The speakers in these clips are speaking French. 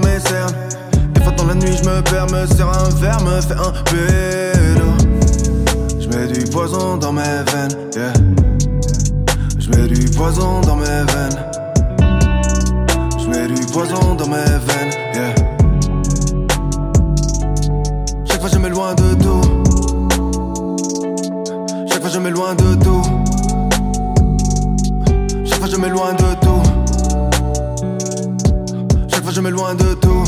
mes cernes. Des fois dans la nuit, je me perds, me sers un verre, me fais un pédo. Je mets du poison dans mes veines, yeah. Je mets du poison dans mes veines. Je mets du poison dans mes veines, yeah. Chaque fois je mets loin de tout. Chaque fois je mets loin de tout. Chaque fois je mets loin de tout. Loin de tout.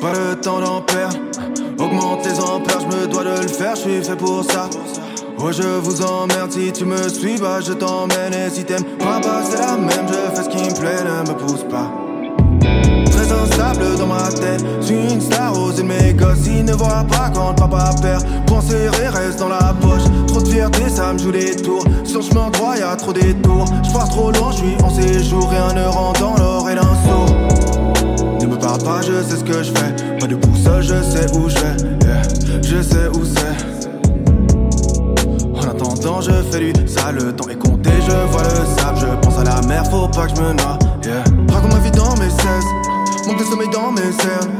Pas le temps d'en perdre. Augmente les ampères, je me dois de le faire, je suis fait pour ça. Oh, je vous emmerde si tu me suis, bah je t'emmène. Et si t'aimes pas, bah c'est la même, je fais ce qui me plaît, ne me pousse pas. Très instable dans ma tête, suis une star de mes gosses. Ils ne voient pas quand papa perd. Penser reste dans la poche. Trop de fierté, ça me joue des tours. Sur le chemin droit, y a trop des tours. Je pars trop loin, je suis en séjour. Rien ne rentre dans l'oreille d'un sourd. Ne me parle pas, je sais ce que je fais. Pas de boussole, je sais où je vais. Je sais où c'est. En attendant, je fais du sale. Le temps est compté, je vois le sable. Je pense à la mer, faut pas que je me noie. Yeah. Raconte ma vie dans mes 16. Manque de sommeil dans mes cernes.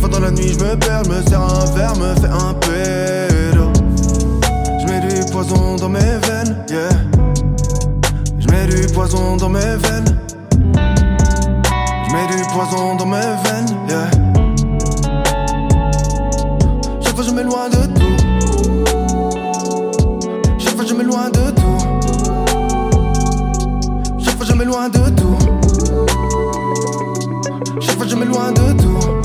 Fois dans la nuit, je me perds, me sers un verre, me fais un pédo. Je mets du poison dans mes veines, yeah. Je mets du poison dans mes veines. Je mets du poison dans mes veines, yeah. Chaque fois, je m'éloigne de tout. Chaque fois, je m'éloigne de tout. Chaque fois, je m'éloigne de tout. Chaque fois, je m'éloigne de tout.